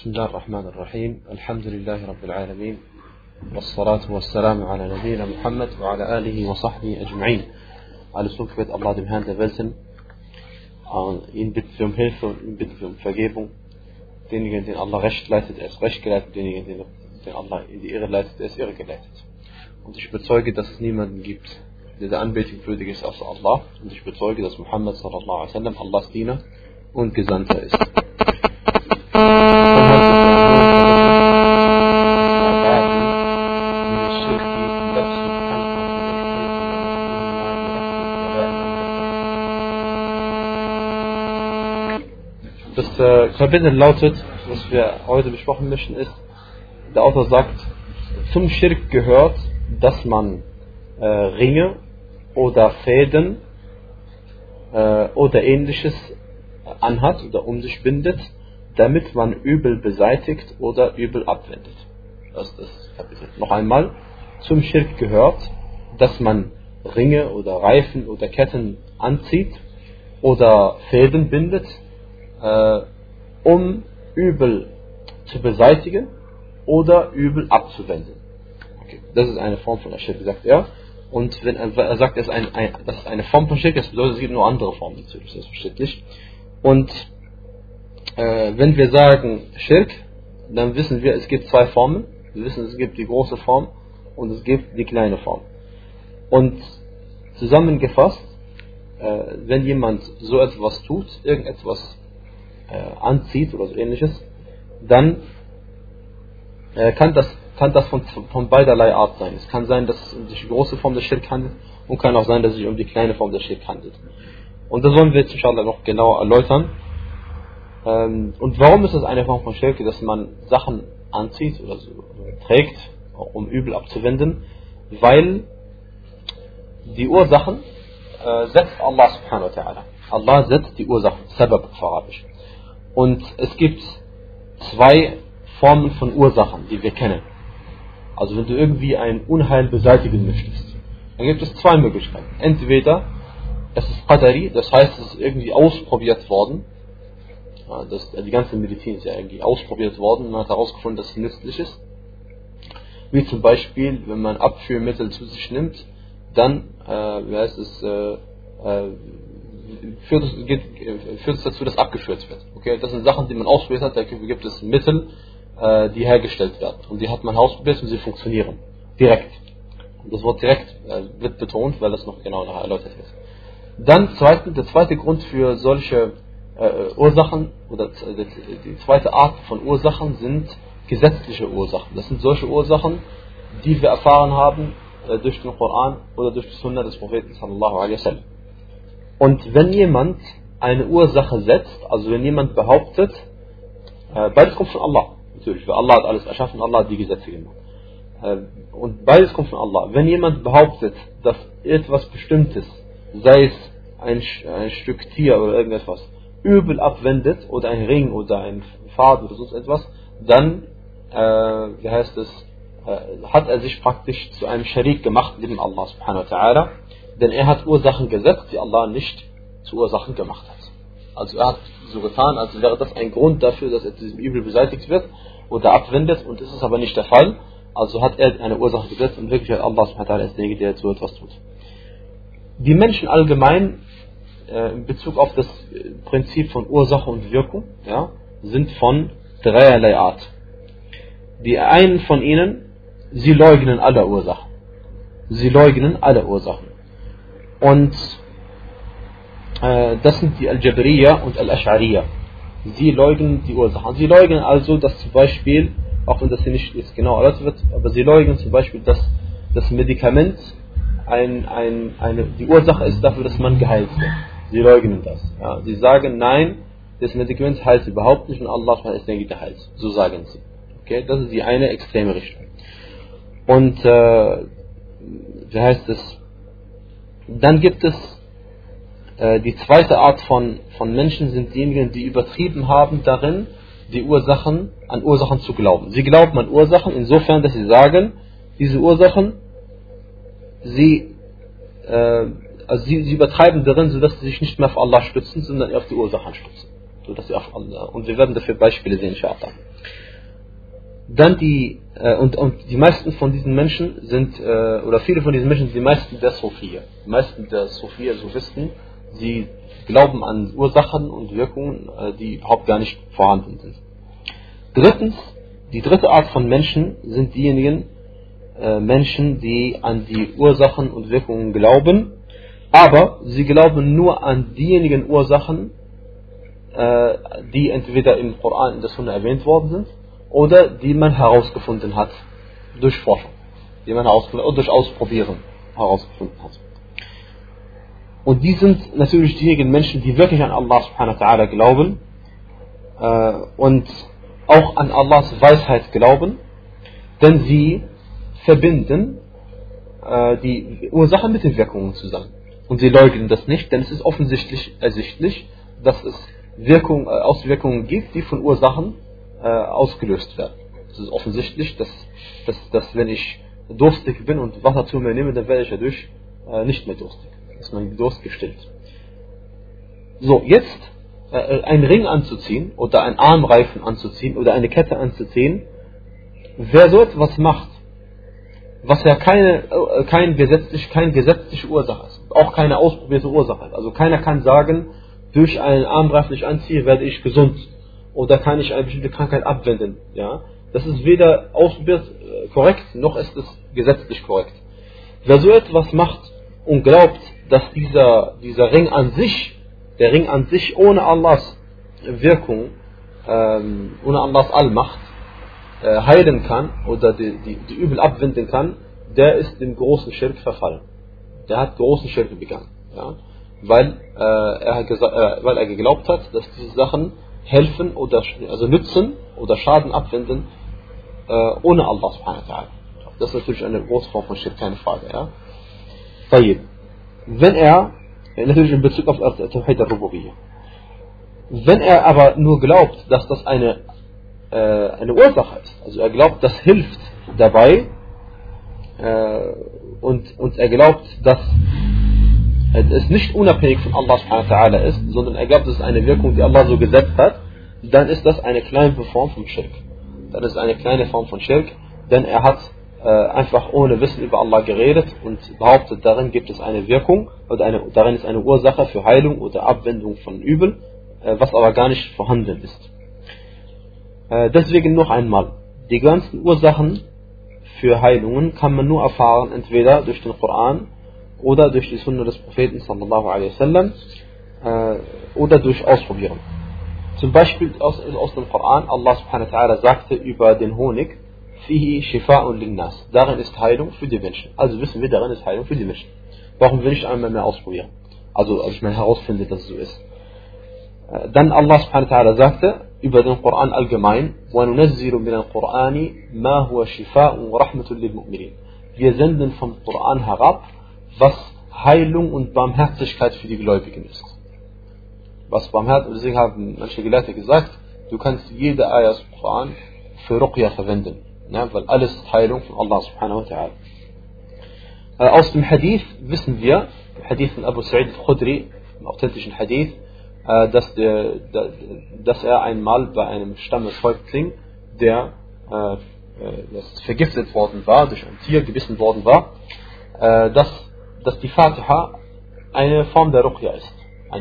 بسم الله الرحمن الرحيم الحمد لله رب العالمين والصلاة والسلام على نبينا Muhammad وعلى آله وصحبه أجمعين Alles Lob wird Allah dem Herrn der Welten. Ihn bitten wir um Hilfe und ihn bitten wir um Vergebung. Denjenigen, den Allah recht leitet, er ist recht geleitet. Denjenigen, den, den Allah in die Irre leitet, er ist irre geleitet. Und ich bezeuge, dass es niemanden gibt, der der Anbetung würdig ist außer Allah. Und ich bezeuge, dass Muhammad sallallahu alaihi wasallam Allahs Diener und Gesandter ist. Kapitel lautet, was wir heute besprochen möchten, ist, der Autor sagt, zum Schirk gehört, dass man äh, Ringe oder Fäden äh, oder ähnliches anhat oder um sich bindet, damit man Übel beseitigt oder Übel abwendet. Das ist das Kapitel. Noch einmal, zum Schirk gehört, dass man Ringe oder Reifen oder Ketten anzieht oder Fäden bindet, äh, um Übel zu beseitigen oder Übel abzuwenden. Okay. Das ist eine Form von Schirk, sagt er. Und wenn er sagt, es ist ein, ein, das ist eine Form von Schirk, das bedeutet, es gibt nur andere Formen natürlich, selbstverständlich. Und äh, wenn wir sagen Schirk, dann wissen wir, es gibt zwei Formen. Wir wissen, es gibt die große Form und es gibt die kleine Form. Und zusammengefasst, äh, wenn jemand so etwas tut, irgendetwas anzieht oder so ähnliches, dann äh, kann das, kann das von, von beiderlei Art sein. Es kann sein, dass es um die große Form des Schirk handelt und kann auch sein, dass es sich um die kleine Form des Schirk handelt. Und das wollen wir jetzt inshallah noch genauer erläutern. Ähm, und warum ist das eine Form von Schirk, dass man Sachen anzieht oder so, trägt, um Übel abzuwenden? Weil die Ursachen äh, setzt Allah subhanahu wa ta'ala. Allah setzt die Ursachen, Sabab auf Arabisch. Und es gibt zwei Formen von Ursachen, die wir kennen. Also wenn du irgendwie ein Unheil beseitigen möchtest, dann gibt es zwei Möglichkeiten. Entweder es ist Qadari, das heißt, es ist irgendwie ausprobiert worden. Das, die ganze Medizin ist ja irgendwie ausprobiert worden und man hat herausgefunden, dass es nützlich ist. Wie zum Beispiel, wenn man Abführmittel zu sich nimmt, dann äh, wie heißt es, äh, äh, führt, es, geht, führt es dazu, dass abgeführt wird. Okay? Das sind Sachen, die man ausprobiert hat, da gibt es Mittel, äh, die hergestellt werden. Und die hat man ausprobiert und sie funktionieren. Direkt. Und das Wort direkt äh, wird betont, weil das noch genauer erläutert wird. Dann zweitens, der zweite Grund für solche äh, Ursachen oder die zweite Art von Ursachen sind gesetzliche Ursachen. Das sind solche Ursachen, die wir erfahren haben äh, durch den Koran oder durch die Sunna des Propheten sallallahu alaihi wasallam. Und wenn jemand eine Ursache setzt, also wenn jemand behauptet, äh, beides kommt von Allah, natürlich, weil Allah hat alles erschaffen, Allah hat die Gesetze gemacht. Äh, und beides kommt von Allah. Wenn jemand behauptet, dass etwas Bestimmtes, sei es ein, ein Stück Tier oder irgendetwas, übel abwendet oder ein Ring oder ein Faden oder sonst etwas, dann, äh, wie heißt es, äh, hat er sich praktisch zu einem Scharik gemacht neben Allah subhanahu wa ta'ala, denn er hat Ursachen gesetzt, die Allah nicht zu Ursachen gemacht hat. Also er hat so getan, als wäre das ein Grund dafür, dass er diesem Übel beseitigt wird oder abwendet und das ist aber nicht der Fall. Also hat er eine Ursache gesetzt und wirklich hat Allah subhanahu ist derjenige, der so etwas tut. Die Menschen allgemein äh, in Bezug auf das Prinzip von Ursache und Wirkung ja, sind von dreierlei Art. Die einen von ihnen, sie leugnen alle Ursachen. Sie leugnen alle Ursachen. Und äh, das sind die Al-Jabriya und Al-Ash'ariya. Sie leugnen die Ursachen. Sie leugnen also, dass zum Beispiel, auch wenn das hier nicht jetzt genau erläutert wird, aber sie leugnen zum Beispiel, dass das Medikament ein, ein, eine, die Ursache ist dafür, dass man geheilt wird. Sie leugnen das. Ja. Sie sagen, nein, das Medikament heilt überhaupt nicht und Allah ist derjenige, der heilt. So sagen sie. Okay, das ist die eine extreme Richtung. Und äh, wie heißt es? Dann gibt es äh, die zweite Art von, von Menschen sind diejenigen, die übertrieben haben darin, die Ursachen an Ursachen zu glauben. Sie glauben an Ursachen insofern, dass sie sagen, diese Ursachen, sie, äh, also sie, sie übertreiben darin, sodass sie sich nicht mehr auf Allah stützen, sondern auf die Ursachen stützen. Sodass sie auf Allah, und wir werden dafür Beispiele sehen, inshallah. Dann die, äh, und, und die meisten von diesen Menschen sind, äh, oder viele von diesen Menschen sind die meisten der Sophia. Die meisten der Sophia, Sophisten, sie glauben an Ursachen und Wirkungen, äh, die überhaupt gar nicht vorhanden sind. Drittens, die dritte Art von Menschen sind diejenigen äh, Menschen, die an die Ursachen und Wirkungen glauben, aber sie glauben nur an diejenigen Ursachen, äh, die entweder im Koran in der Sunna erwähnt worden sind oder die man herausgefunden hat durch Forschung, die man herausgefunden oder durch Ausprobieren herausgefunden hat. Und die sind natürlich diejenigen Menschen, die wirklich an Allah subhanahu wa ta'ala glauben äh, und auch an Allahs Weisheit glauben, denn sie verbinden äh, die Ursachen mit den Wirkungen zusammen. Und sie leugnen das nicht, denn es ist offensichtlich ersichtlich, dass es Wirkung, äh, Auswirkungen gibt, die von Ursachen äh, ausgelöst werden. Es ist offensichtlich, dass, dass, dass wenn ich durstig bin und Wasser zu mir nehme, dann werde ich dadurch äh, nicht mehr durstig. Ist mein Durst gestillt. So, jetzt äh, einen Ring anzuziehen oder einen Armreifen anzuziehen oder eine Kette anzuziehen, wer so etwas macht, was ja keine, äh, kein gesetzlich, keine gesetzliche Ursache ist, auch keine ausprobierte Ursache ist. Also keiner kann sagen, durch einen Armreifen, den ich anziehe, werde ich gesund oder kann ich eine bestimmte Krankheit abwenden. Ja? Das ist weder ausprobiert äh, korrekt, noch ist es gesetzlich korrekt. Wer so etwas macht und glaubt, dass dieser, dieser Ring an sich, der Ring an sich ohne Allahs Wirkung, ähm, ohne Allahs Allmacht, äh, heilen kann oder die, die, die Übel abwenden kann, der ist dem großen Schirk verfallen. Der hat großen Schirk begangen. Ja? Weil, äh, er, äh, weil er geglaubt hat, dass diese Sachen helfen oder also nützen oder Schaden abwenden äh, ohne Allah subhanahu wa ta'ala. Das ist natürlich eine große Form von Schirk, keine Frage. Ja? Wenn er, natürlich in Bezug auf Tawhid al-Rububiyyah, wenn er aber nur glaubt, dass das eine äh, eine Ursache ist. Also er glaubt, das hilft dabei äh, und, und er glaubt, dass es nicht unabhängig von Allah subhanahu ist, sondern er glaubt, es eine Wirkung, die Allah so gesetzt hat, dann ist das eine kleine Form von Schirk. Dann ist eine kleine Form von Schirk, denn er hat äh, einfach ohne Wissen über Allah geredet und behauptet, darin gibt es eine Wirkung oder eine, darin ist eine Ursache für Heilung oder Abwendung von Übel, äh, was aber gar nicht vorhanden ist. Äh, deswegen noch einmal, die ganzen Ursachen für Heilungen kann man nur erfahren, entweder durch den Koran oder durch die Sunna des Propheten sallallahu alaihi wasallam äh, oder durch Ausprobieren. Zum Beispiel aus, aus dem Koran, Allah subhanahu wa sagte über den Honig, Fihi Shifa'un linnas. Darin ist Heilung für die Menschen. Also wissen wir, darin ist Heilung für die Menschen. Warum will ich einmal mehr ausprobieren? Also, als ich mal herausfinde, dass es so ist. Äh, dann Allah subhanahu wa sagte über den Koran allgemein, وَنُنَزِّلُ مِنَ الْقُرْآنِ مَا هُوَ شِفَاءٌ وَرَحْمَةٌ لِلْمُؤْمِنِينَ Wir senden vom Koran herab was Heilung und Barmherzigkeit für die Gläubigen ist. Was Barmherzigkeit, deswegen haben manche Gelehrte gesagt, du kannst jede Ayah des Koran für Ruqya verwenden, ja, weil alles Heilung von Allah subhanahu wa ta'ala. Äh, aus dem Hadith wissen wir, Hadith von Abu Sa'id al-Khudri, im authentischen Hadith, äh, dass, der, dass er einmal bei einem Stammeshäuptling, der äh, äh vergiftet worden war, durch ein Tier gebissen worden war, dass, dass die Fatiha eine Form der Ruqya ist.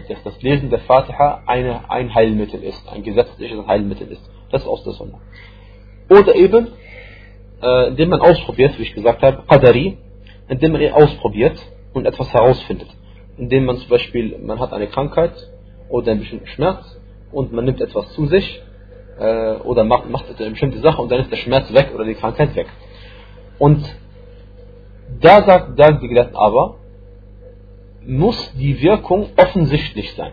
Dass das Lesen der Fatiha eine, ein Heilmittel ist, ein gesetzliches Heilmittel ist. Das ist aus der Sonne. Oder eben, äh, indem man ausprobiert, wie ich gesagt habe, Qadari, indem man ausprobiert und etwas herausfindet. Indem man zum Beispiel, man hat eine Krankheit oder einen bestimmten Schmerz und man nimmt etwas zu sich äh, oder macht, macht eine bestimmte Sache und dann ist der Schmerz weg oder die Krankheit weg. Und da sagt, die Gelehrten aber, muss die Wirkung offensichtlich sein.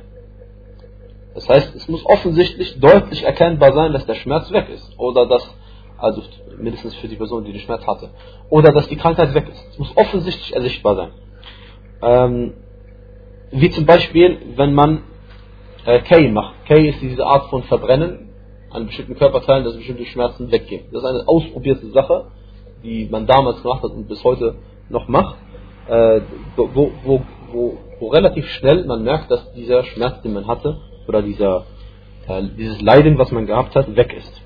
Das heißt, es muss offensichtlich deutlich erkennbar sein, dass der Schmerz weg ist. Oder dass, also mindestens für die Person, die den Schmerz hatte. Oder dass die Krankheit weg ist. Es muss offensichtlich ersichtbar sein. Ähm, wie zum Beispiel, wenn man äh, Kay macht. Kay ist diese Art von Verbrennen an bestimmten Körperteilen, dass bestimmte Schmerzen weggehen. Das ist eine ausprobierte Sache, die man damals gemacht hat und bis heute noch macht, äh, wo, wo, wo, wo relativ schnell man merkt, dass dieser Schmerz, den man hatte, oder dieser, äh, dieses Leiden, was man gehabt hat, weg ist.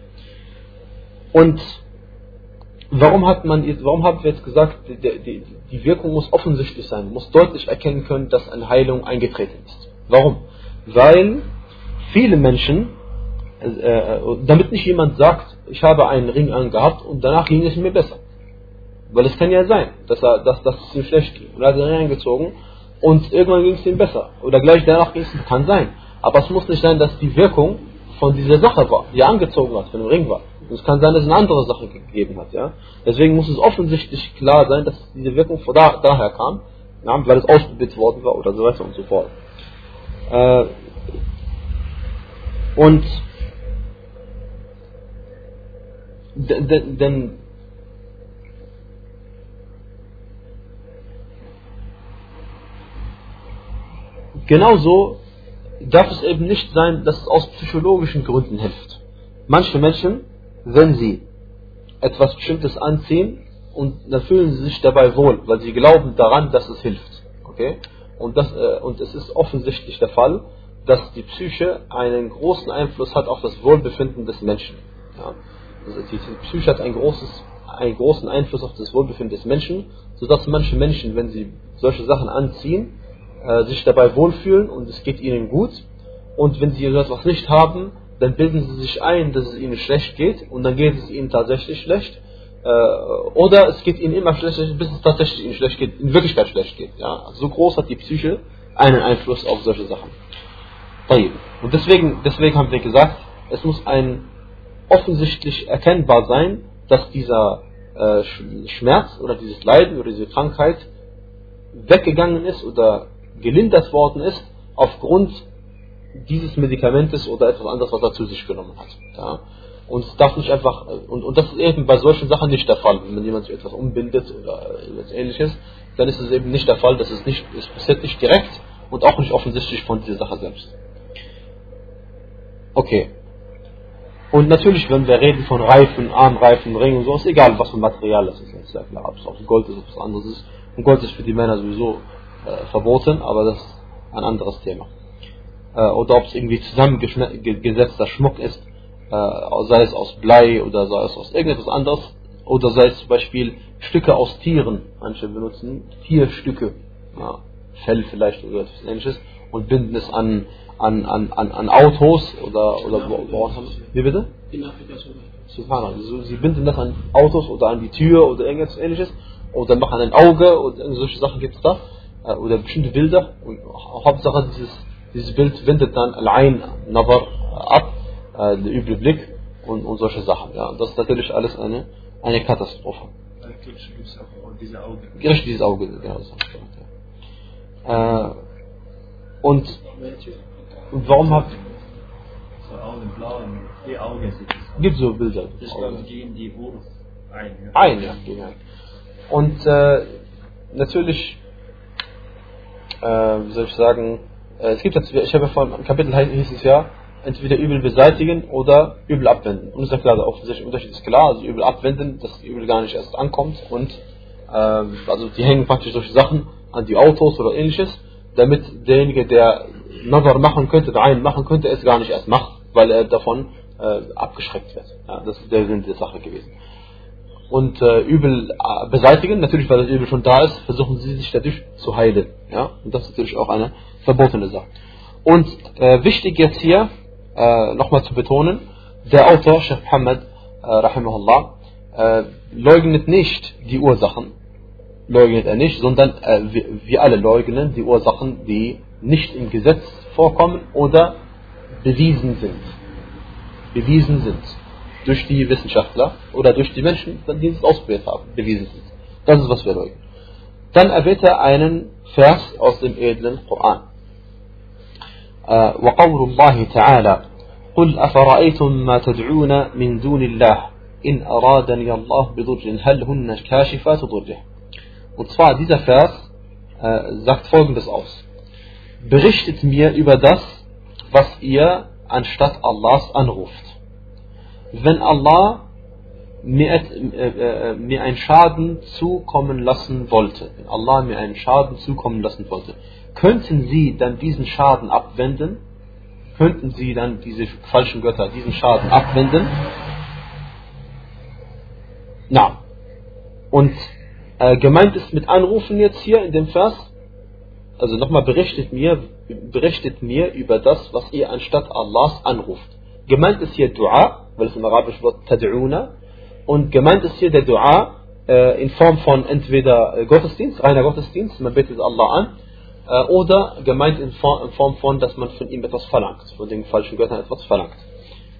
Und warum hat man jetzt, warum haben wir jetzt gesagt, die, die, die Wirkung muss offensichtlich sein, muss deutlich erkennen können, dass eine Heilung eingetreten ist. Warum? Weil viele Menschen, äh, äh, damit nicht jemand sagt, ich habe einen Ring angehabt und danach ging es mir besser. Weil es kann ja sein, dass, er, dass, es ihm schlecht ging. Und er hat den Ring angezogen und irgendwann ging es ihm besser. Oder gleich danach ging es ihm, kann sein. Aber es muss nicht sein, dass die Wirkung von dieser Sache war, die er angezogen hat, von dem Ring war. Und es kann sein, dass es eine andere Sache gegeben hat. Ja? Deswegen muss es offensichtlich klar sein, dass diese Wirkung von da, daher kam, ja, weil es ausprobiert worden war oder so weiter und so fort. Äh, und denn genauso darf es eben nicht sein, dass es aus psychologischen Gründen hilft. Manche Menschen, wenn sie etwas Bestimmtes anziehen, und dann fühlen sie sich dabei wohl, weil sie glauben daran, dass es hilft. Okay? Und, das, äh, und es ist offensichtlich der Fall, dass die Psyche einen großen Einfluss hat auf das Wohlbefinden des Menschen. Ja? Also die Psyche hat ein großes, einen großen Einfluss auf das Wohlbefinden des Menschen, sodass manche Menschen, wenn sie solche Sachen anziehen, äh, sich dabei wohlfühlen und es geht ihnen gut. Und wenn sie so etwas nicht haben, dann bilden sie sich ein, dass es ihnen schlecht geht und dann geht es ihnen tatsächlich schlecht. Äh, oder es geht ihnen immer schlecht, bis es tatsächlich ihnen schlecht geht, in Wirklichkeit schlecht geht. Ja? Also so groß hat die Psyche einen Einfluss auf solche Sachen. Und deswegen, deswegen haben wir gesagt, es muss ein offensichtlich erkennbar sein, dass dieser äh, Schmerz oder dieses Leiden oder diese Krankheit weggegangen ist oder gelindert worden ist aufgrund dieses Medikamentes oder etwas anderes, was er zu sich genommen hat. Ja? Und darf nicht einfach, und, und das ist eben bei solchen Sachen nicht der Fall. Wenn jemand sich etwas umbindet oder etwas ähnliches, dann ist es eben nicht der Fall, dass es nicht, es passiert nicht direkt und auch nicht offensichtlich von dieser Sache selbst. Okay. Und natürlich, wenn wir reden von Reifen, Armreifen, Ringen und so, ist egal, was für ein Material das ist. Ist ja klar, ob es Gold ist, ob es anderes ist. Und Gold ist für die Männer sowieso äh, verboten, aber das ist ein anderes Thema. Äh, oder ob es irgendwie zusammengesetzter Schmuck ist, äh, sei es aus Blei oder sei es aus irgendetwas anderes, oder sei es zum Beispiel Stücke aus Tieren. Manche benutzen Tierstücke, ja, Fell vielleicht oder etwas ähnliches, und binden es an, an, an, an, an Autos oder, oder wo, Wie bitte? In Afrika Subhanallah. Sie, sie binden das an Autos oder an die Tür oder irgendetwas ähnliches oder machen ein Auge oder solche Sachen gibt es da äh, oder bestimmte Bilder und Hauptsache dieses, dieses Bild wendet dann Al-Ain Nazar ab, äh, der üble Blick und, und solche Sachen. Ja. Das ist natürlich alles eine, eine Katastrophe. Richtig, dieses Auge, genau. Äh, und warum hat. So Augen blau, die Augen Gibt so Bilder. Das gehen die Ohren ein. Ja. Ein, ja, genau. Und äh, natürlich, äh, wie soll ich sagen, äh, es gibt jetzt, ich habe ja vor im Kapitel hieß es ja, entweder Übel beseitigen oder Übel abwenden. Und ist ja klar, der offensichtliche Unterschied ist klar, also Übel abwenden, dass Übel gar nicht erst ankommt und äh, also die hängen praktisch solche Sachen an die Autos oder ähnliches, damit derjenige, der Nazar machen könnte, der einen machen könnte, es gar nicht erst macht, weil er davon äh, abgeschreckt wird. Ja, das ist der Sinn der Sache gewesen. Und äh, Übel äh, beseitigen, natürlich, weil das Übel schon da ist, versuchen sie sich dadurch zu heilen. Ja? Und das ist natürlich auch eine verbotene Sache. Und äh, wichtig jetzt hier äh, nochmal zu betonen, der Autor, Sheikh Muhammad, äh, rahimahullah, leugnet nicht die Ursachen, leugnet er nicht, sondern wir, wir alle leugnen die Ursachen, die nicht im Gesetz vorkommen oder bewiesen sind. Bewiesen sind Durch die Wissenschaftler oder durch die Menschen, die es ausprobiert haben, bewiesen sind. Das ist, was wir leugnen. Dann erwähnt er einen Vers aus dem edlen Koran. وقول الله تعالى قل أفرأيتم ما تدعون من دون الله إن أرادني الله بضر هل هن كاشفات ضره Und zwar dieser Vers äh, sagt folgendes aus berichtet mir über das, was ihr anstatt Allahs anruft. Wenn Allah mir, äh, äh, mir einen Schaden zukommen lassen wollte, wenn Allah mir einen Schaden zukommen lassen wollte, könnten sie dann diesen Schaden abwenden? Könnten sie dann diese falschen Götter diesen Schaden abwenden? Na. Und äh, gemeint ist mit Anrufen jetzt hier in dem Vers, also nochmal berichtet mir, berichtet mir über das, was ihr anstatt Allahs anruft. Gemeint ist hier Dua, weil es im arabischen Wort Tad'una, und gemeint ist hier der Dua äh, in Form von entweder äh, Gottesdienst, reiner Gottesdienst, man betet Allah an, äh, oder gemeint in Form, in Form, von, dass man von ihm etwas verlangt, von den falschen Göttern etwas verlangt,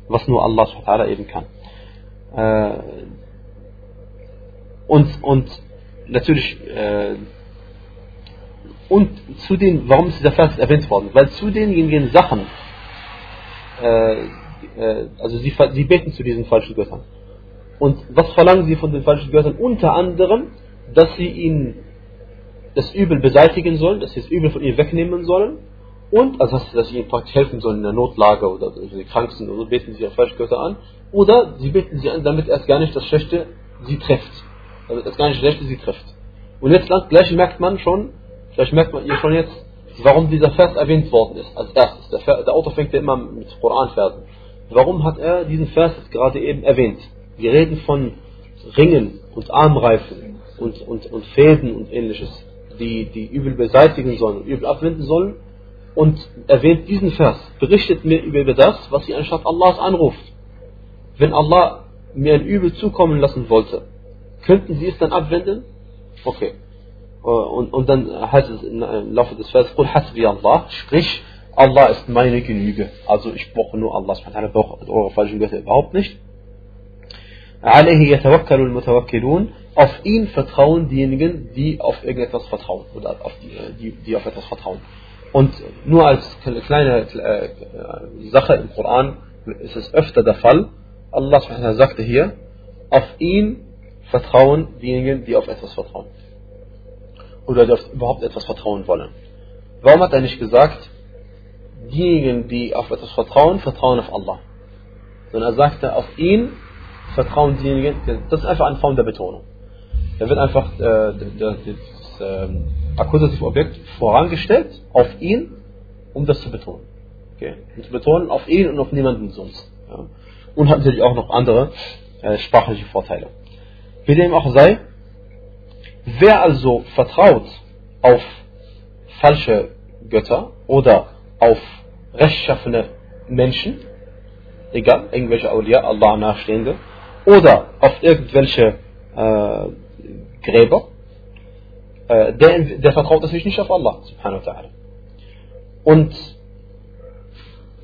was nur Allah eben kann. Äh, und, und natürlich, äh, und zu den, warum ist dieser Vers erwähnt worden? Weil zu denjenigen Sachen, äh, also sie, sie beten zu diesen falschen Göttern. Und was verlangen sie von den falschen Göttern? Unter anderem, dass sie ihnen das Übel beseitigen sollen, dass sie das Übel von ihnen wegnehmen sollen. Und, also dass sie ihnen praktisch helfen sollen in der Notlage oder wenn sie krank sind oder so, beten sie ihre falschen Götter an. Oder sie beten sie an, damit erst gar nicht das Schlechte sie trifft. Damit erst gar nicht das Schlechte sie trifft. Und jetzt gleich merkt man schon, vielleicht merkt man ihr schon jetzt, warum dieser Vers erwähnt worden ist als erstes. Der, Vers, der Autor fängt ja immer mit Koranversen. Warum hat er diesen Vers gerade eben erwähnt? Wir reden von Ringen und Armreifen und, und, und Fäden und ähnliches, die, die Übel beseitigen sollen Übel abwenden sollen. Und erwähnt diesen Vers, berichtet mir über das, was ihr anstatt Allahs anruft. Wenn Allah mir ein Übel zukommen lassen wollte, könnten sie es dann abwenden? Okay. Und, und dann heißt es im Laufe des hasbi Allah, sprich, Allah ist meine Genüge. Also ich brauche nur Allah subhanahu brauche also eure falschen Götter überhaupt nicht. Auf ihn vertrauen diejenigen, die auf irgendetwas vertrauen oder auf die, äh, die, auf etwas vertrauen. Und nur als kleine äh, äh, Sache im Koran ist es öfter der Fall. Allah sagte hier, auf ihn vertrauen diejenigen, die auf etwas vertrauen. Oder die auf überhaupt etwas vertrauen wollen. Warum hat er nicht gesagt, diejenigen, die auf etwas vertrauen, vertrauen auf Allah? Sondern er sagte, auf ihn vertrauen diejenigen, das ist einfach eine Form der Betonung. Da wird einfach äh, das, das äh, akkusative Objekt vorangestellt auf ihn, um das zu betonen. Okay. Und zu betonen auf ihn und auf niemanden sonst. Ja. Und hat natürlich auch noch andere äh, sprachliche Vorteile. Wie dem auch sei, wer also vertraut auf falsche Götter oder auf rechtschaffene Menschen, egal, irgendwelche Aulia, Allah nachstehende, oder auf irgendwelche äh, Gräber, äh, der, der vertraut natürlich nicht auf Allah, subhanahu wa ta'ala. Und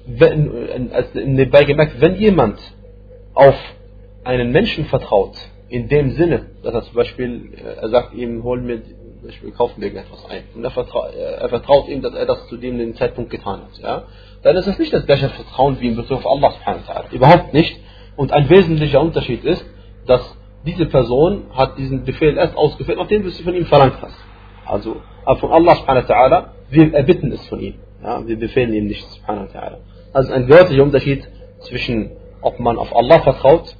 wenn, also nebenbei gemerkt, wenn jemand auf einen Menschen vertraut, in dem Sinne, dass er zum Beispiel, äh, er sagt ihm, hol mir, ich kaufen mir etwas ein, und er vertraut, er vertraut ihm, dass er das zu dem Zeitpunkt getan hat, ja, dann ist es nicht das gleiche Vertrauen wie in Bezug auf Allah subhanahu wa. Überhaupt nicht. Und ein wesentlicher Unterschied ist, dass diese Person hat diesen Befehl erst ausgeführt, nachdem du es von ihm verlangt hast. Also von Allah subhanahu wa wir erbitten es von ihm. Ja, wir befehlen ihm nicht subhanahu wa. Also ein deutlicher Unterschied zwischen, ob man auf Allah vertraut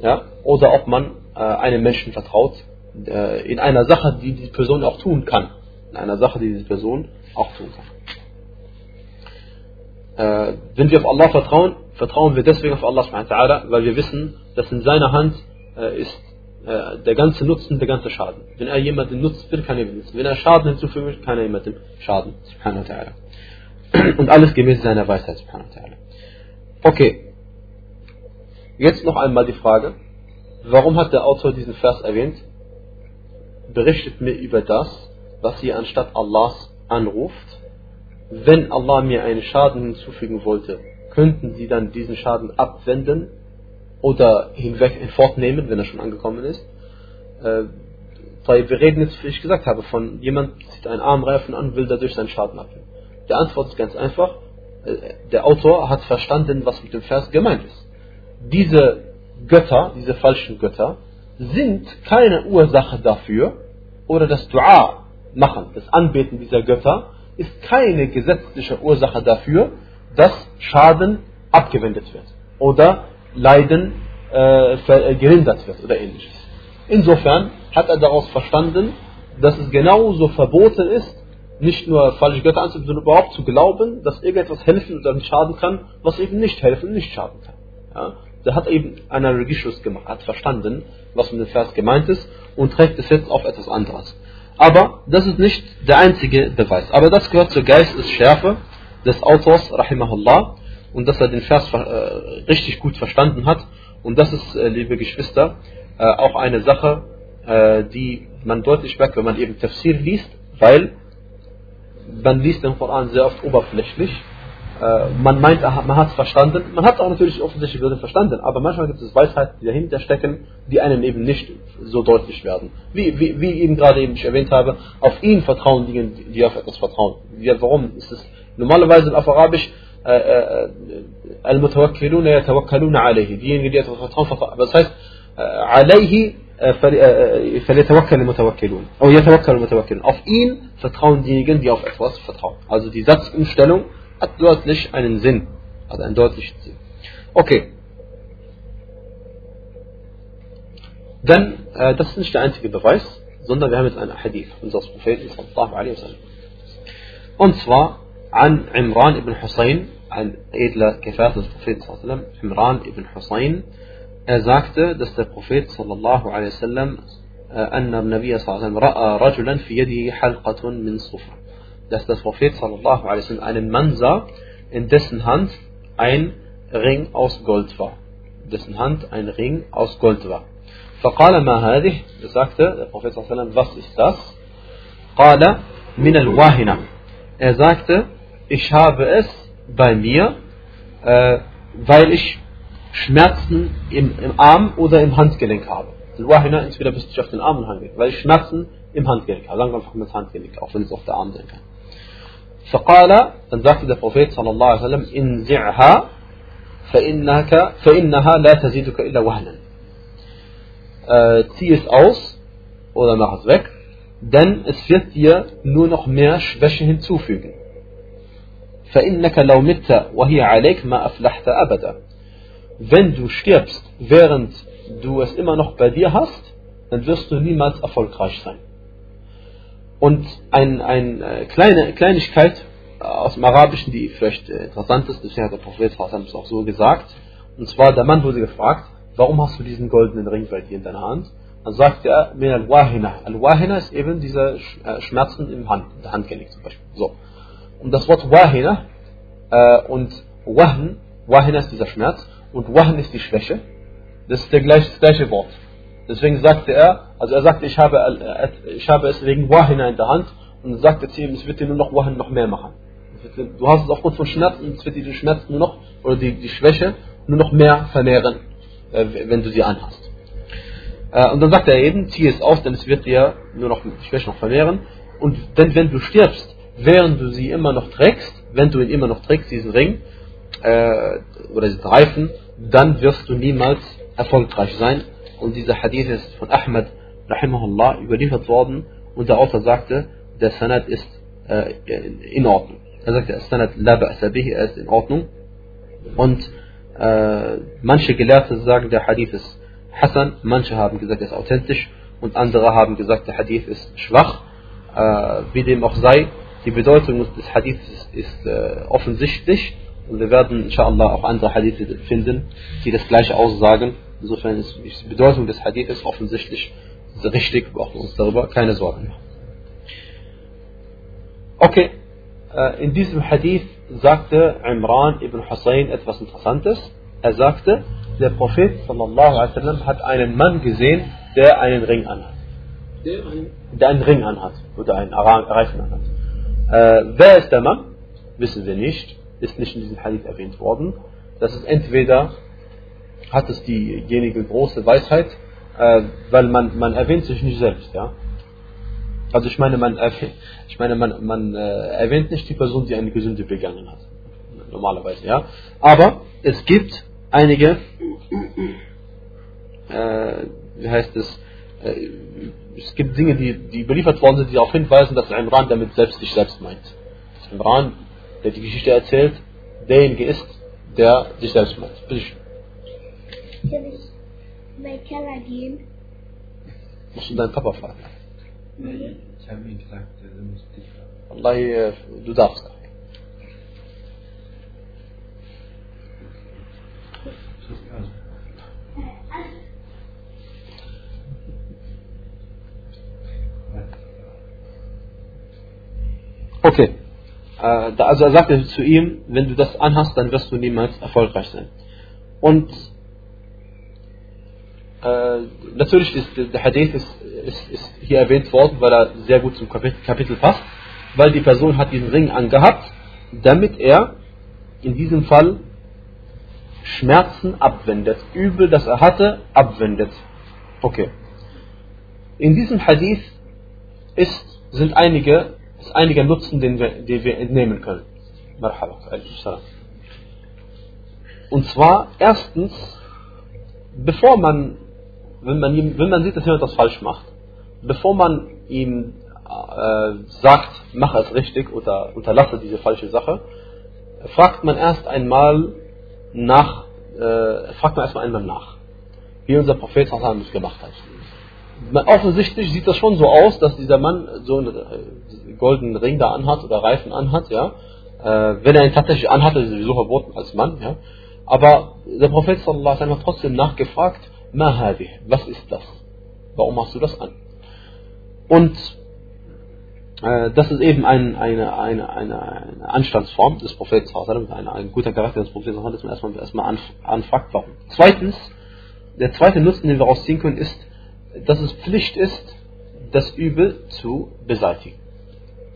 ja, oder ob man äh, einem Menschen vertraut, äh, in einer Sache, die diese Person auch tun kann. In einer Sache, die diese Person auch tun kann. Äh, wenn wir auf Allah vertrauen, vertrauen wir deswegen auf Allah weil wir wissen, dass in seiner Hand äh, ist äh, der ganze Nutzen, der ganze Schaden. Wenn er jemanden nutzt, will, kann er nutzen. Wenn er Schaden hinzufügen will, kann er jemanden schaden. Und alles gemäß seiner Weisheit. Okay. Jetzt noch einmal die Frage, warum hat der Autor diesen Vers erwähnt? Berichtet mir über das, was ihr anstatt Allahs anruft. Wenn Allah mir einen Schaden hinzufügen wollte, könnten sie dann diesen Schaden abwenden oder hinweg fortnehmen, wenn er schon angekommen ist. Äh, wir reden jetzt, wie ich gesagt habe, von jemand zieht einen Armreifen an, will dadurch seinen Schaden abwenden. Die Antwort ist ganz einfach. Äh, der Autor hat verstanden, was mit dem Vers gemeint ist. Diese Götter, diese falschen Götter, sind keine Ursache dafür, oder das Dua machen, das Anbeten dieser Götter, ist keine gesetzliche Ursache dafür, dass Schaden abgewendet wird oder Leiden äh, äh, gehindert wird oder ähnliches. Insofern hat er daraus verstanden, dass es genauso verboten ist, nicht nur falsche Götter anzubieten, sondern überhaupt zu glauben, dass irgendetwas helfen oder schaden kann, was eben nicht helfen, nicht schaden kann. Ja? Der hat eben Analogieschluss gemacht, hat verstanden, was mit dem Vers gemeint ist und trägt es jetzt auf etwas anderes. Aber das ist nicht der einzige Beweis. Aber das gehört zur Geistesschärfe des Autors, rahimahullah, und dass er den Vers äh, richtig gut verstanden hat. Und das ist, äh, liebe Geschwister, äh, auch eine Sache, äh, die man deutlich merkt, wenn man eben Tafsir liest, weil man liest den Koran sehr oft oberflächlich. Äh, man meint, man hat es verstanden. Man hat auch natürlich offensichtlich Würde verstanden, aber manchmal gibt es Weisheiten, die dahinter stecken, die einem eben nicht so deutlich werden. Wie, wie, wie eben gerade eben ich erwähnt habe, auf ihn vertrauen diejenigen, die auf etwas vertrauen. Ja, warum ist es normalerweise auf Arabisch المتوكلون يتوكلون عليه diejenigen die etwas vertrauen aber das heißt عليه فليتوكل المتوكلون أو يتوكل المتوكلون auf ihn vertrauen diejenigen die auf etwas vertrauen also die Satzumstellung hat deutlich einen Sinn also einen deutlichen Sinn okay dann äh, das ist nicht der einzige Beweis sondern wir haben jetzt einen Hadith unseres Propheten sallallahu alaihi wasallam und zwar عن عمران بن حسين ein edler Gefährte des Propheten sallam, Imran ibn Hussein, er sagte, dass der Prophet sallallahu alaihi wasallam أن النبي صلى الله عليه وسلم رأى رجلا في يده حلقة من صفر dass der Prophet sallallahu alaihi wasallam einen Mann sah, in dessen Hand ein Ring aus Gold war. Dessen Hand ein Ring aus Gold war. فقال ما هذه? Er sagte, der Prophet sallallahu alaihi wasallam, was ist das? قال من الواهنة. Er sagte, ich habe es bei mir, äh, weil ich Schmerzen im, im Arm oder im Handgelenk habe. Wahina, entweder bist du auf den Arm und Handgelenk, weil ich Schmerzen im Handgelenk habe. Sagen wir einfach mit Handgelenk, auch wenn es auf der Arm sein kann. فقال, dann sagte der Prophet sallallahu alaihi wasallam, انزعها فإنك فإنها لا تزيدك إلا وهنا. Äh, zieh es aus oder mach es weg, denn es wird dir nur noch mehr Schwäche hinzufügen. فإنك لو مت وهي عليك ما أفلحت أبدا wenn du stirbst, während du es immer noch bei dir hast, dann wirst du niemals erfolgreich sein. Und eine ein, äh, kleine Kleinigkeit aus dem Arabischen, die vielleicht äh, interessant ist, deswegen hat der Prophet es auch so gesagt, und zwar der Mann wurde gefragt, warum hast du diesen goldenen Ring bei dir in deiner Hand? Dann sagt er, min al-wahina. Al-wahina ist eben diese äh, Schmerzen im Hand, der Handgelenk zum Beispiel. So. Und das Wort wahina äh, und wahn, wahina ist dieser Schmerz, und Wahn ist die Schwäche. Das ist der gleiche, das gleiche Wort. Deswegen sagte er, also er sagte, ich habe, ich habe es wegen Wahina in der Hand und sagte zu ihm, es wird dir nur noch Wahn noch mehr machen. Du hast es aufgrund von Schmerzen, es wird dir die Schmerzen nur noch, oder die, die Schwäche nur noch mehr vermehren, äh, wenn du sie anhast. Äh, und dann sagt er eben, zieh es aus, denn es wird dir nur noch die Schwäche noch vermehren. Und denn wenn du stirbst, während du sie immer noch trägst, wenn du ihn immer noch trägst, diesen Ring, äh, oder diesen Reifen, dann wirst du niemals erfolgreich sein. Und dieser Hadith ist von Ahmad rahimahullah überliefert worden und der Autor sagte, der Sanad ist äh, in Ordnung. Er sagte, der Sanad la er ist in Ordnung. Und äh, manche Gelehrte sagen, der Hadith ist Hassan, manche haben gesagt, er ist authentisch und andere haben gesagt, der Hadith ist schwach. Äh, wie dem auch sei, die Bedeutung des Hadiths ist, ist äh, offensichtlich und wir werden inshallah auch andere Hadithe finden, die das gleiche aussagen. Insofern ist die Bedeutung des Hadithes offensichtlich richtig, wir brauchen uns darüber keine Sorgen machen. Okay, äh, in diesem Hadith sagte Imran ibn Hussein etwas Interessantes. Er sagte, der Prophet sallallahu alaihi wasallam hat einen Mann gesehen, der einen Ring anhat. Der einen Ring anhat oder einen Reifen anhat. Äh, wer ist der Mann? Wissen wir nicht ist nicht in diesem Hadith erwähnt worden. Das ist entweder hat es diejenige große Weisheit, äh, weil man, man erwähnt sich nicht selbst, ja. Also ich meine, man ich meine, man, man äh, erwähnt nicht die Person, die eine Gesünde begangen hat. Normalerweise, ja. Aber es gibt einige, äh, wie heißt es, äh, es gibt Dinge, die, die überliefert worden sind, die darauf hinweisen, dass Imran damit selbst sich selbst meint. Imran der die Geschichte erzählt, derjenige ist, der sich selbst meint. Kann ich in meinen Keller gehen? Musst du deinen Papa fragen? Nein, ich habe ihn gesagt, er muss dich fragen. Allah, äh, du darfst. Okay. Äh, also er sagte zu ihm, wenn du das anhast, dann wirst du niemals erfolgreich sein. Und natürlich ist der Hadith ist, ist, ist, hier erwähnt worden, weil er sehr gut zum Kapitel, Kapitel passt, weil die Person hat diesen Ring angehabt, damit er in diesem Fall Schmerzen abwendet, Übel, das er hatte, abwendet. Okay. In diesem Hadith ist, sind einige, ist einige Nutzen, den wir, den wir entnehmen können. Und zwar erstens, bevor man, wenn man, wenn man sieht, dass jemand das falsch macht, bevor man ihm äh, sagt, mach es richtig oder unterlasse diese falsche Sache, fragt man erst einmal nach, äh, fragt man erstmal einmal nach, wie unser Prophet das gemacht hat. Offensichtlich sieht das schon so aus, dass dieser Mann so einen äh, goldenen Ring da anhat oder Reifen anhat, ja. Äh, wenn er ihn tatsächlich anhat, ist er sowieso verboten als Mann, ja. Aber der Prophet sallallahu alaihi hat trotzdem nachgefragt, Ma hadi, was ist das? Warum hast du das an? Und äh, das ist eben ein, eine, eine, eine, eine Anstandsform des Propheten, ein, ein guter Charakter des Propheten, dass man erstmal, erstmal anfragt, warum. Zweitens, der zweite Nutzen, den wir rausziehen können, ist, dass es Pflicht ist, das Übel zu beseitigen.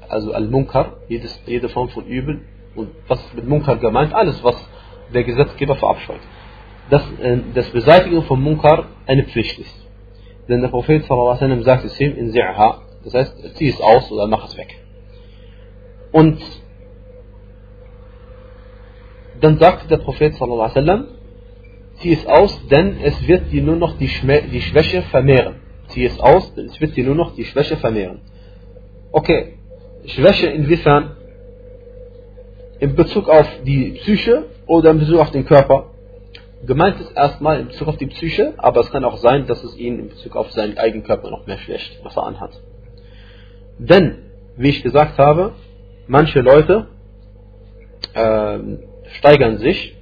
Also Al-Munkar, jede Form von Übel, und was mit Munkar gemeint? Alles, was der Gesetzgeber verabscheut. Dass äh, das Beseitigen von Munkar eine Pflicht ist. Denn der Prophet sallallahu sagt es ihm in Zi'ha, das heißt, zieh es aus oder mach es weg. Und dann sagt der Prophet wasallam, zieh es aus, denn es wird dir nur noch die, die Schwäche vermehren. Zieh es aus, denn es wird dir nur noch die Schwäche vermehren. Okay, Schwäche inwiefern? In Bezug auf die Psyche oder in Bezug auf den Körper? Gemeint ist erstmal in Bezug auf die Psyche, aber es kann auch sein, dass es ihn in Bezug auf seinen eigenen Körper noch mehr schwächt, was er anhat. Denn, wie ich gesagt habe, manche Leute äh, steigern sich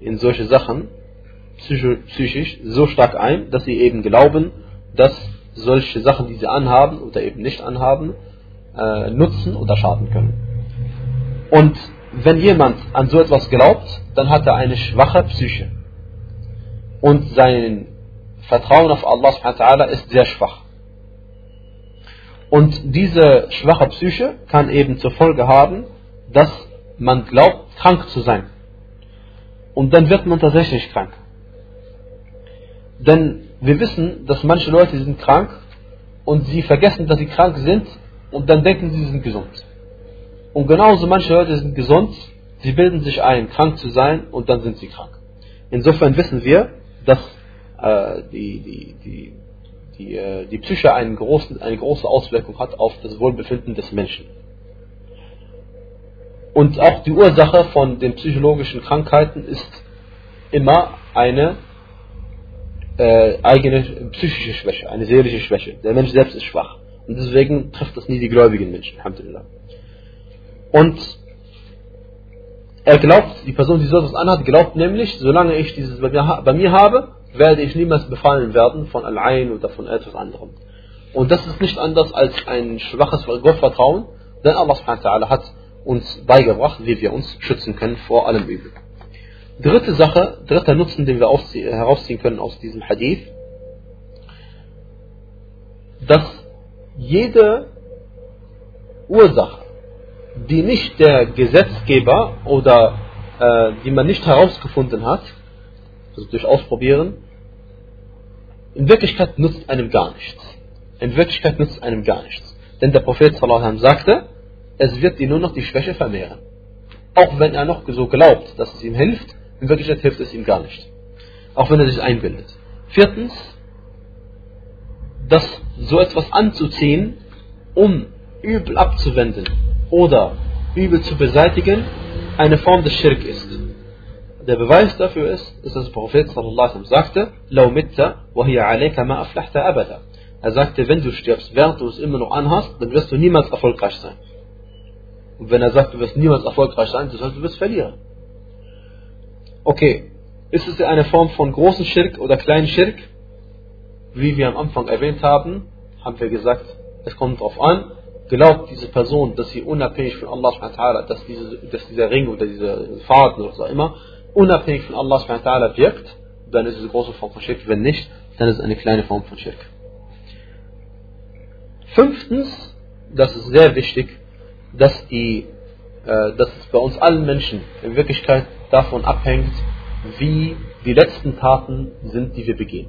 in solche Sachen psychisch so stark ein, dass sie eben glauben, dass solche Sachen, die sie anhaben oder eben nicht anhaben, äh, nutzen oder schaden können. Und wenn jemand an so etwas glaubt, dann hat er eine schwache Psyche. Und sein Vertrauen auf Allah ist sehr schwach. Und diese schwache Psyche kann eben zur Folge haben, dass man glaubt, krank zu sein. Und dann wird man tatsächlich krank. Denn wir wissen, dass manche Leute sind krank und sie vergessen, dass sie krank sind und dann denken sie, sie sind gesund. Und genauso manche Leute sind gesund, sie bilden sich ein, krank zu sein und dann sind sie krank. Insofern wissen wir, dass äh, die, die, die die, äh, die Psyche einen großen, eine große Auswirkung hat auf das Wohlbefinden des Menschen. Und auch die Ursache von den psychologischen Krankheiten ist immer eine äh, eigene psychische Schwäche, eine seelische Schwäche. Der Mensch selbst ist schwach. Und deswegen trifft das nie die gläubigen Menschen. Alhamdulillah. Und er glaubt, die Person, die so etwas anhat, glaubt nämlich, solange ich dieses bei mir, bei mir habe, werde ich niemals befallen werden von Allein oder von etwas anderem. Und das ist nicht anders als ein schwaches Gottvertrauen, denn Allah hat uns beigebracht, wie wir uns schützen können vor allem Übel. Dritte Sache, dritter Nutzen, den wir herausziehen können aus diesem Hadith, dass jede Ursache, die nicht der Gesetzgeber oder äh, die man nicht herausgefunden hat, also durch Ausprobieren, in Wirklichkeit nutzt einem gar nichts. In Wirklichkeit nutzt einem gar nichts. Denn der Prophet sallallahu sagte, es wird ihm nur noch die Schwäche vermehren. Auch wenn er noch so glaubt, dass es ihm hilft, in Wirklichkeit hilft es ihm gar nicht. Auch wenn er sich einbildet. Viertens, dass so etwas anzuziehen, um Übel abzuwenden oder Übel zu beseitigen, eine Form des Schirk ist. Der Beweis dafür ist, dass der Prophet sagte, "Lau wa hiya alayka ma aflahta abada." Er sagte, wenn du stirbst, während du es immer noch anhast, dann wirst du niemals erfolgreich sein. Und wenn er sagt, du wirst niemals erfolgreich sein, dann heißt, du wirst verlieren. Okay, ist es eine Form von großen Schirk oder kleinen Schirk? Wie wir am Anfang erwähnt haben, haben wir gesagt, es kommt darauf an, glaubt diese Person, dass sie unabhängig von Allah dass, diese, dass dieser Ring oder dieser Faden oder auch immer, unabhängig von Allah wirkt, dann ist es eine große Form von Schirk. Wenn nicht, dann ist es eine kleine Form von Schirk. Fünftens, das ist sehr wichtig, dass, die, äh, dass es bei uns allen Menschen in Wirklichkeit davon abhängt, wie die letzten Taten sind, die wir begehen.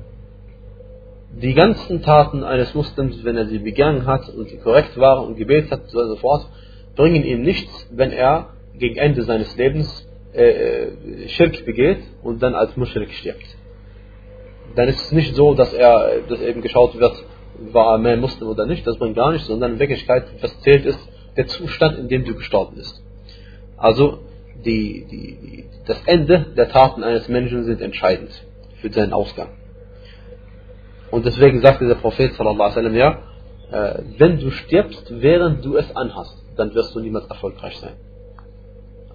Die ganzen Taten eines Muslims, wenn er sie begangen hat und sie korrekt waren und gebetet hat und so fort, bringen ihm nichts, wenn er gegen Ende seines Lebens äh, äh Schirk begeht und dann als Muschrik stirbt. Dann ist es nicht so, dass er dass eben geschaut wird, war er mehr Muslim oder nicht, das bringt gar nichts, sondern in Wirklichkeit, was zählt ist, der Zustand, in dem du gestorben bist. Also die, die, das Ende der Taten eines Menschen sind entscheidend für seinen Ausgang. Und deswegen sagte der Prophet sallallahu alaihi ja, äh, wenn du stirbst, während du es anhast, dann wirst du niemals erfolgreich sein.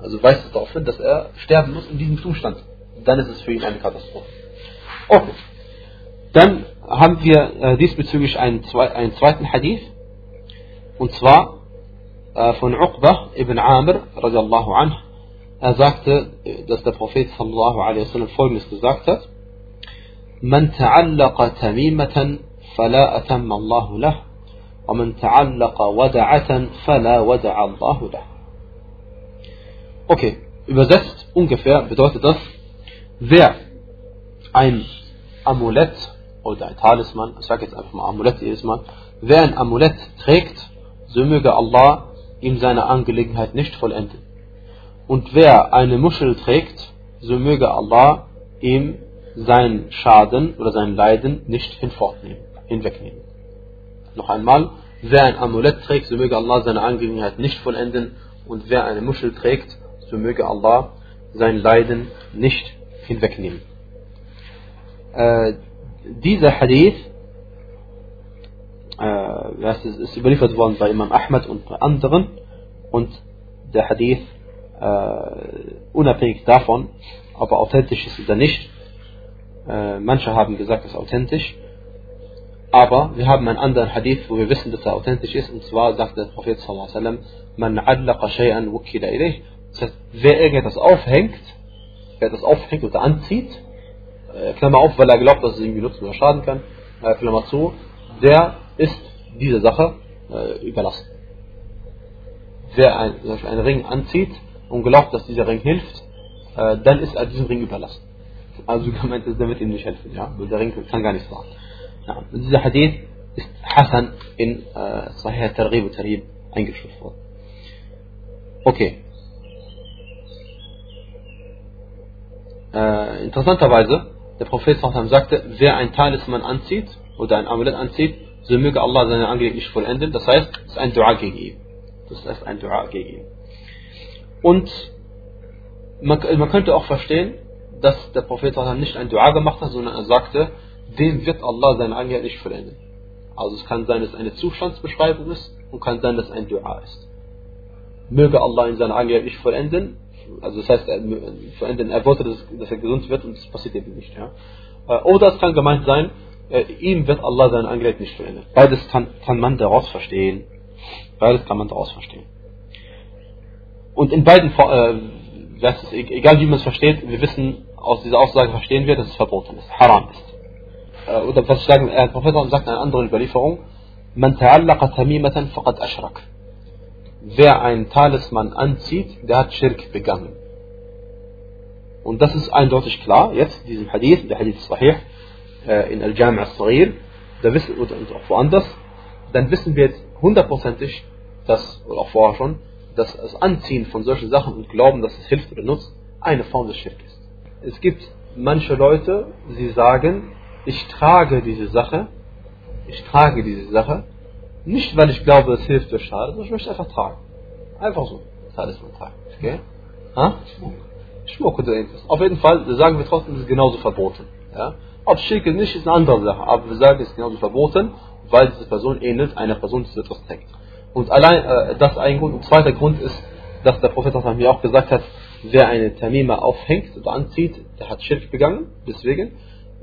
Also weist es darauf hin, dass er sterben muss in diesem Zustand. Dann ist es für ihn eine Katastrophe. Okay. Dann haben wir äh, diesbezüglich einen, einen, zweiten Hadith. Und zwar äh, von Uqbah ibn Amr radiallahu anh. Er sagte, dass der Prophet sallallahu alaihi wasallam folgendes gesagt hat. من تعلق تميمة فلا أتم الله له ومن تعلق ودعة فلا ودع الله له Okay, übersetzt ungefähr bedeutet das, wer ein Amulett oder ein Talisman, ich sage jetzt einfach mal Amulett jedes Mal, wer ein Amulett trägt, so möge Allah ihm seine Angelegenheit nicht vollenden. Und wer eine Muschel trägt, so möge Allah ihm seinen Schaden oder sein Leiden nicht hinfortnehmen, hinwegnehmen. Noch einmal, wer ein Amulett trägt, so möge Allah seine Angelegenheit nicht vollenden und wer eine Muschel trägt, so möge Allah sein Leiden nicht hinwegnehmen. Äh, dieser Hadith äh, ist, überliefert worden bei Imam Ahmad und bei anderen und der Hadith äh, unabhängig davon, ob er authentisch ist oder nicht, äh, manche haben gesagt, es ist authentisch. Aber wir haben einen anderen Hadith, wo wir wissen, dass er authentisch ist. Und zwar sagt der Prophet sallallahu alaihi man adlaqa shay'an wukila ilayh. Das heißt, wer irgendetwas aufhängt, wer das aufhängt oder anzieht, äh, Klammer auf, weil er glaubt, dass es ihm benutzen oder schaden kann, äh, Klammer zu, der ist diese Sache äh, überlassen. Wer ein, einen Ring anzieht und glaubt, dass dieser Ring hilft, äh, dann ist er diesem Ring überlassen. Also gemeint ist, der wird ihm nicht helfen, ja, der Ring kann gar nichts machen. Ja. Und dieser Hadith ist Hassan in äh, Sahih Targhib und Tarib eingestuft worden. Okay. Äh, interessanterweise, der Prophet sagte, wer ein Talisman anzieht oder ein Amulett anzieht, so möge Allah seine Angelegenheit nicht vollenden. Das heißt, es ist ein Dua gegen ihn. Das ist ein Dua gegen ihn. Und man, man könnte auch verstehen, dass der Prophet nicht ein Dua gemacht hat, sondern er sagte, dem wird Allah seine Angelegenheit nicht vollenden. Also es kann sein, dass es eine Zustandsbeschreibung ist und kann sein, dass es ein Dua ist. Möge Allah in seiner Angelegenheit nicht vollenden, also das heißt, er, vollenden, er wollte, dass, er gesund wird und das passiert eben nicht. Ja? Äh, oder es kann gemeint sein, äh, ihm wird Allah seine Angelegenheit nicht vollenden. Beides kann, kann man daraus verstehen. Beides kann man daraus verstehen. Und in beiden, äh, egal wie man es versteht, wir wissen, aus dieser Aussage verstehen wir, dass es verboten ist, haram ist. Äh, oder was sagen, der Prophet sagt in einer anderen Überlieferung, man ta'allaqa tamimatan faqad ashrak. Wer einen Talisman anzieht, der hat Schirk begangen. Und das ist eindeutig klar, jetzt, diesem Hadith, der Hadith Sahih, äh, in Al-Jami' al-Saghir, und auch woanders, dann wissen wir jetzt hundertprozentig, dass, oder auch vorher schon, dass das Anziehen von solchen Sachen und Glauben, dass es hilft oder nutzt, eine Form des Schirk ist es gibt manche Leute, sie sagen, ich trage diese Sache, ich trage diese Sache, nicht weil ich glaube, es hilft oder schadet, sondern ich möchte einfach tragen. Einfach so. Talisman tragen. Okay? Ha? Schmuck oder irgendwas. Auf jeden Fall sagen wir trotzdem, es ist genauso verboten. Ja? Ob schick ist nicht, ist eine andere Sache. Aber wir sagen, es ist genauso verboten, weil diese Person ähnelt einer Person, die etwas trägt. Und allein äh, das ein Grund. Und zweiter Grund ist, dass der Prophet mir auch gesagt hat, wer eine Tamima aufhängt oder anzieht, der hat Schirk begangen, deswegen,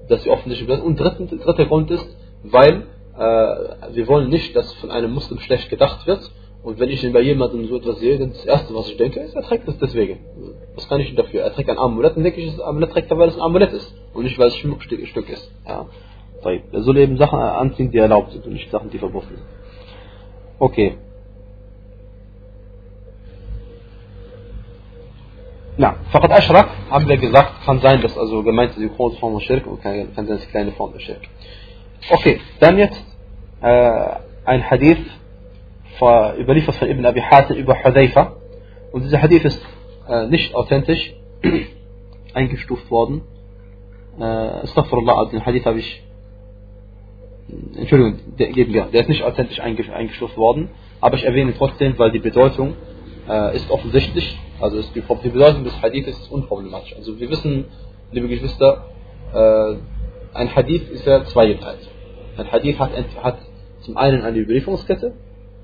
dass sie offensichtlich wird. Und dritter, dritter Grund ist, weil äh, wir wollen nicht, dass von einem Muslim schlecht gedacht wird. Und wenn ich bei jemandem so etwas sehe, dann das Erste, was ich denke, ist, er trägt das deswegen. Was kann ich denn dafür? Er trägt ein Amulett, dann denke ich, das Amulett trägt er, weil es ein Amulett ist. Und nicht, weil es ein Schmuckstück ist. Ja. Er soll eben Sachen anziehen, die erlaubt sind und nicht Sachen, die verboten sind. Okay. Na, Faqad Ashrak, haben wir gesagt, kann sein, dass also gemeint ist die große Form von Schirk und kann, kann sein, dass die kleine Form von Schirk. Okay, dann jetzt äh, ein Hadith von, überliefert von Ibn Abi Hatim über Hudayfa. Und dieser Hadith ist äh, nicht authentisch eingestuft worden. Äh, Astaghfirullah, also den Hadith habe ich Entschuldigung, der, geben wir, der ist nicht authentisch eingestuft worden, aber ich erwähne ihn trotzdem, weil die Bedeutung äh, ist offensichtlich, also ist die, die, Bedeutung des Hadith ist unproblematisch. Also wir wissen, liebe Geschwister, äh, ein Hadith ist ja zweigeteilt. Ein Hadith hat, hat zum einen eine Überlieferungskette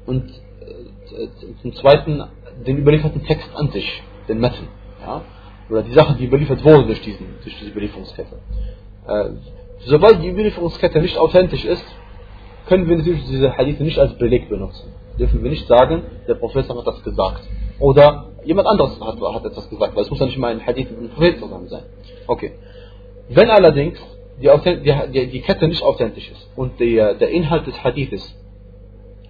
und äh, zum zweiten den überlieferten Text an sich, den Metten. Ja? Oder die Sachen, die überliefert wurden durch, diesen, durch diese Überlieferungskette. Äh, sobald die Überlieferungskette nicht authentisch ist, können wir natürlich diese Hadithe nicht als Beleg benutzen. Dürfen wir nicht sagen, der Prophet hat das gesagt. Oder jemand anderes hat, hat etwas gesagt, weil es muss ja nicht mal ein Hadith mit dem zusammen sein. Okay. Wenn allerdings die, die, die, Kette nicht authentisch ist und der, der Inhalt des Hadithes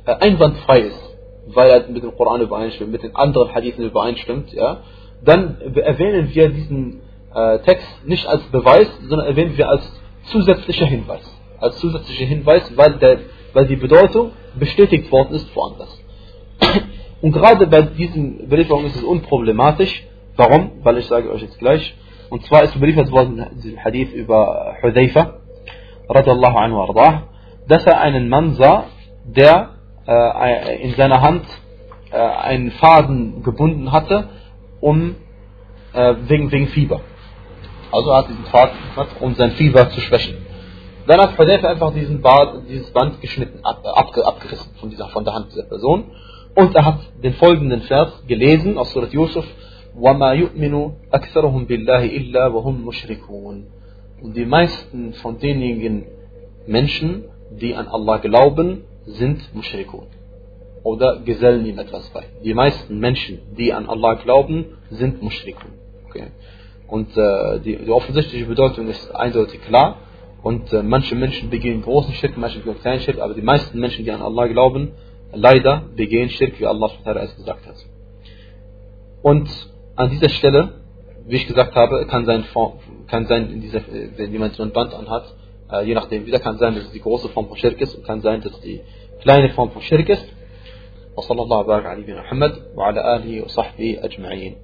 äh, einwandfrei ist, weil er mit dem Koran übereinstimmt, mit den anderen Hadithen übereinstimmt, ja, dann erwähnen wir diesen äh, Text nicht als Beweis, sondern erwähnen wir als zusätzlicher Hinweis. Als zusätzlicher Hinweis, weil, der, weil die Bedeutung bestätigt worden ist woanders. Und gerade bei diesen Belieferungen ist es unproblematisch. Warum? Weil ich sage euch jetzt gleich. Und zwar ist überliefert worden dieser Hadith über Hudayfa, radiallahu anhu ardah, dass er einen Mann sah, der äh, in seiner Hand äh, einen Faden gebunden hatte, um, äh, wegen, wegen Fieber. Also er hat diesen Faden um sein Fieber zu schwächen. Dann hat Hudayfa einfach diesen Bad, dieses Band geschnitten, ab, ab, abgerissen von, dieser, von der Hand dieser Person. Und er hat den folgenden Vers gelesen aus Surat Yusuf. وَمَا يُؤْمِنُ أَكْثَرُهُمْ بِاللَّهِ إِلَّا وَهُمْ مُشْرِكُونَ Und die meisten von denjenigen Menschen, die an Allah glauben, sind Mushrikun. Oder gesellen ihm etwas bei. Die meisten Menschen, die an Allah glauben, sind Mushrikun. Okay. Und äh, die, die, offensichtliche Bedeutung ist eindeutig klar. Und äh, manche Menschen begehen großen Schritt, manche begehen kleinen Schritt, aber die meisten Menschen, die an Allah glauben, leider begehen Schirk, wie Allah es gesagt hat. Und an dieser Stelle, wie ich gesagt habe, kann sein, kann sein in dieser, wenn jemand so ein Band anhat, äh, je nachdem, wieder kann sein, dass es die große Form von Schirk ist und kann sein, dass es die kleine Form von Schirk ist. وصلى الله وبارك على نبينا محمد وعلى آله وصحبه أجمعين